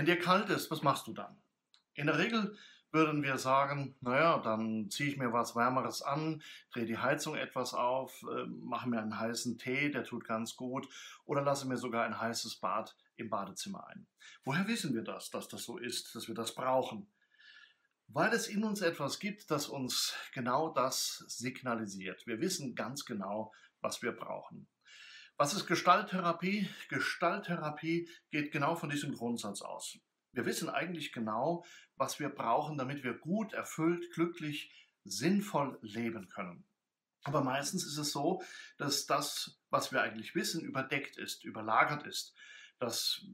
Wenn dir kalt ist, was machst du dann? In der Regel würden wir sagen, naja, dann ziehe ich mir was Wärmeres an, drehe die Heizung etwas auf, äh, mache mir einen heißen Tee, der tut ganz gut, oder lasse mir sogar ein heißes Bad im Badezimmer ein. Woher wissen wir das, dass das so ist, dass wir das brauchen? Weil es in uns etwas gibt, das uns genau das signalisiert. Wir wissen ganz genau, was wir brauchen. Was ist Gestalttherapie? Gestalttherapie geht genau von diesem Grundsatz aus. Wir wissen eigentlich genau, was wir brauchen, damit wir gut, erfüllt, glücklich, sinnvoll leben können. Aber meistens ist es so, dass das, was wir eigentlich wissen, überdeckt ist, überlagert ist, dass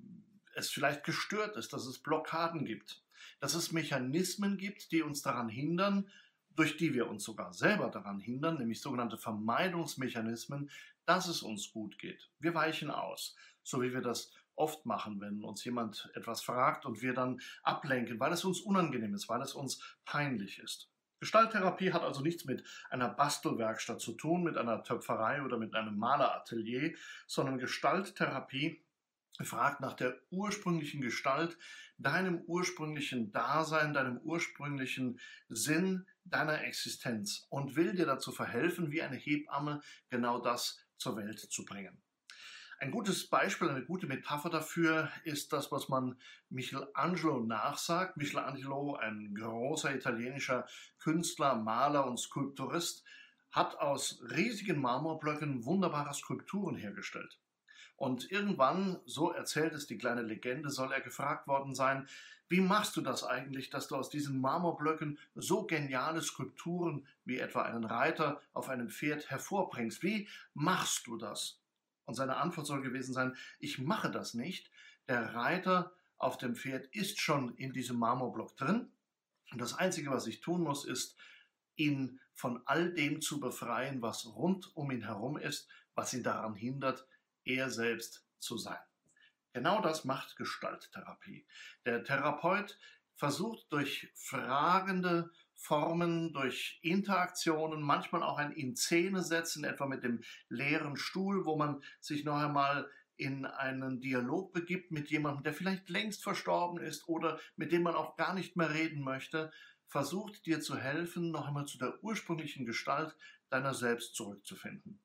es vielleicht gestört ist, dass es Blockaden gibt, dass es Mechanismen gibt, die uns daran hindern, durch die wir uns sogar selber daran hindern, nämlich sogenannte Vermeidungsmechanismen, dass es uns gut geht. Wir weichen aus, so wie wir das oft machen, wenn uns jemand etwas fragt und wir dann ablenken, weil es uns unangenehm ist, weil es uns peinlich ist. Gestalttherapie hat also nichts mit einer Bastelwerkstatt zu tun, mit einer Töpferei oder mit einem Maleratelier, sondern Gestalttherapie fragt nach der ursprünglichen Gestalt, deinem ursprünglichen Dasein, deinem ursprünglichen Sinn deiner Existenz und will dir dazu verhelfen, wie eine Hebamme genau das zur Welt zu bringen. Ein gutes Beispiel, eine gute Metapher dafür ist das, was man Michelangelo nachsagt. Michelangelo, ein großer italienischer Künstler, Maler und Skulpturist, hat aus riesigen Marmorblöcken wunderbare Skulpturen hergestellt. Und irgendwann, so erzählt es die kleine Legende, soll er gefragt worden sein, wie machst du das eigentlich, dass du aus diesen Marmorblöcken so geniale Skulpturen wie etwa einen Reiter auf einem Pferd hervorbringst? Wie machst du das? Und seine Antwort soll gewesen sein, ich mache das nicht. Der Reiter auf dem Pferd ist schon in diesem Marmorblock drin. Und das Einzige, was ich tun muss, ist, ihn von all dem zu befreien, was rund um ihn herum ist, was ihn daran hindert, er selbst zu sein. Genau das macht Gestalttherapie. Der Therapeut versucht durch fragende Formen, durch Interaktionen, manchmal auch ein in Szene setzen, etwa mit dem leeren Stuhl, wo man sich noch einmal in einen Dialog begibt mit jemandem, der vielleicht längst verstorben ist oder mit dem man auch gar nicht mehr reden möchte, versucht dir zu helfen, noch einmal zu der ursprünglichen Gestalt deiner selbst zurückzufinden.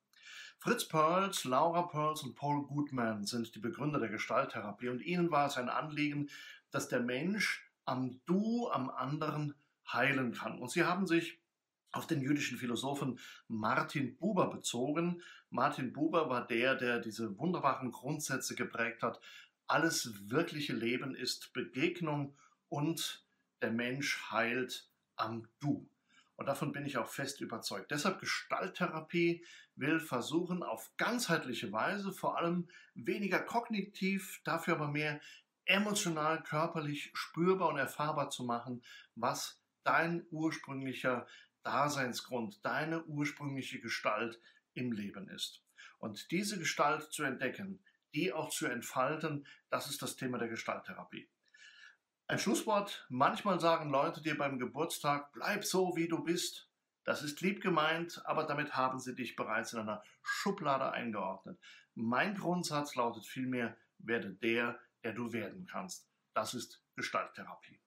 Fritz Perls, Laura Perls und Paul Goodman sind die Begründer der Gestalttherapie und ihnen war es ein Anliegen, dass der Mensch am Du, am anderen heilen kann. Und sie haben sich auf den jüdischen Philosophen Martin Buber bezogen. Martin Buber war der, der diese wunderbaren Grundsätze geprägt hat. Alles wirkliche Leben ist Begegnung und der Mensch heilt am Du. Und davon bin ich auch fest überzeugt. Deshalb Gestalttherapie will versuchen, auf ganzheitliche Weise, vor allem weniger kognitiv, dafür aber mehr emotional, körperlich spürbar und erfahrbar zu machen, was dein ursprünglicher Daseinsgrund, deine ursprüngliche Gestalt im Leben ist. Und diese Gestalt zu entdecken, die auch zu entfalten, das ist das Thema der Gestalttherapie. Ein Schlusswort. Manchmal sagen Leute dir beim Geburtstag, bleib so, wie du bist. Das ist lieb gemeint, aber damit haben sie dich bereits in einer Schublade eingeordnet. Mein Grundsatz lautet vielmehr, werde der, der du werden kannst. Das ist Gestalttherapie.